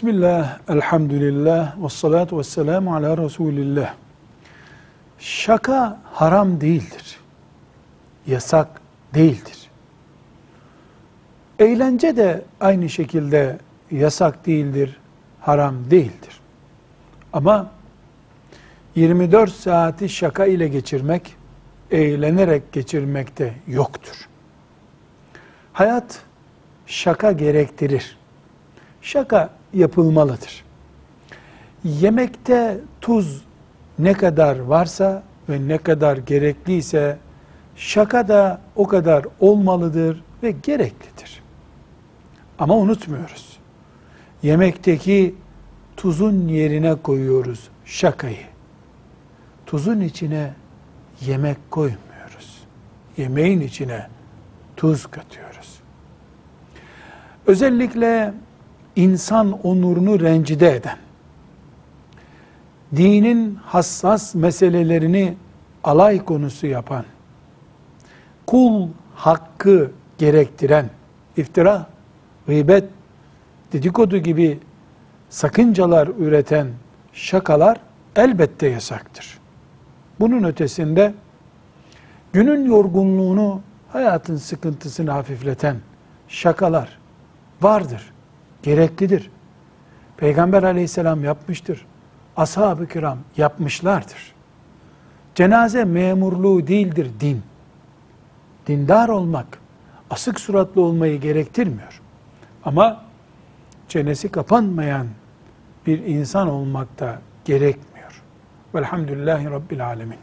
Bismillah, elhamdülillah, ve salatu ve selamu ala Resulillah. Şaka haram değildir. Yasak değildir. Eğlence de aynı şekilde yasak değildir, haram değildir. Ama 24 saati şaka ile geçirmek, eğlenerek geçirmekte yoktur. Hayat şaka gerektirir. Şaka yapılmalıdır. Yemekte tuz ne kadar varsa ve ne kadar gerekliyse şaka da o kadar olmalıdır ve gereklidir. Ama unutmuyoruz. Yemekteki tuzun yerine koyuyoruz şakayı. Tuzun içine yemek koymuyoruz. Yemeğin içine tuz katıyoruz. Özellikle insan onurunu rencide eden, dinin hassas meselelerini alay konusu yapan, kul hakkı gerektiren, iftira, gıybet, dedikodu gibi sakıncalar üreten şakalar elbette yasaktır. Bunun ötesinde günün yorgunluğunu, hayatın sıkıntısını hafifleten şakalar vardır, gereklidir. Peygamber aleyhisselam yapmıştır. Ashab-ı kiram yapmışlardır. Cenaze memurluğu değildir din. Dindar olmak, asık suratlı olmayı gerektirmiyor. Ama çenesi kapanmayan bir insan olmak da gerekmiyor. Velhamdülillahi Rabbil Alemin.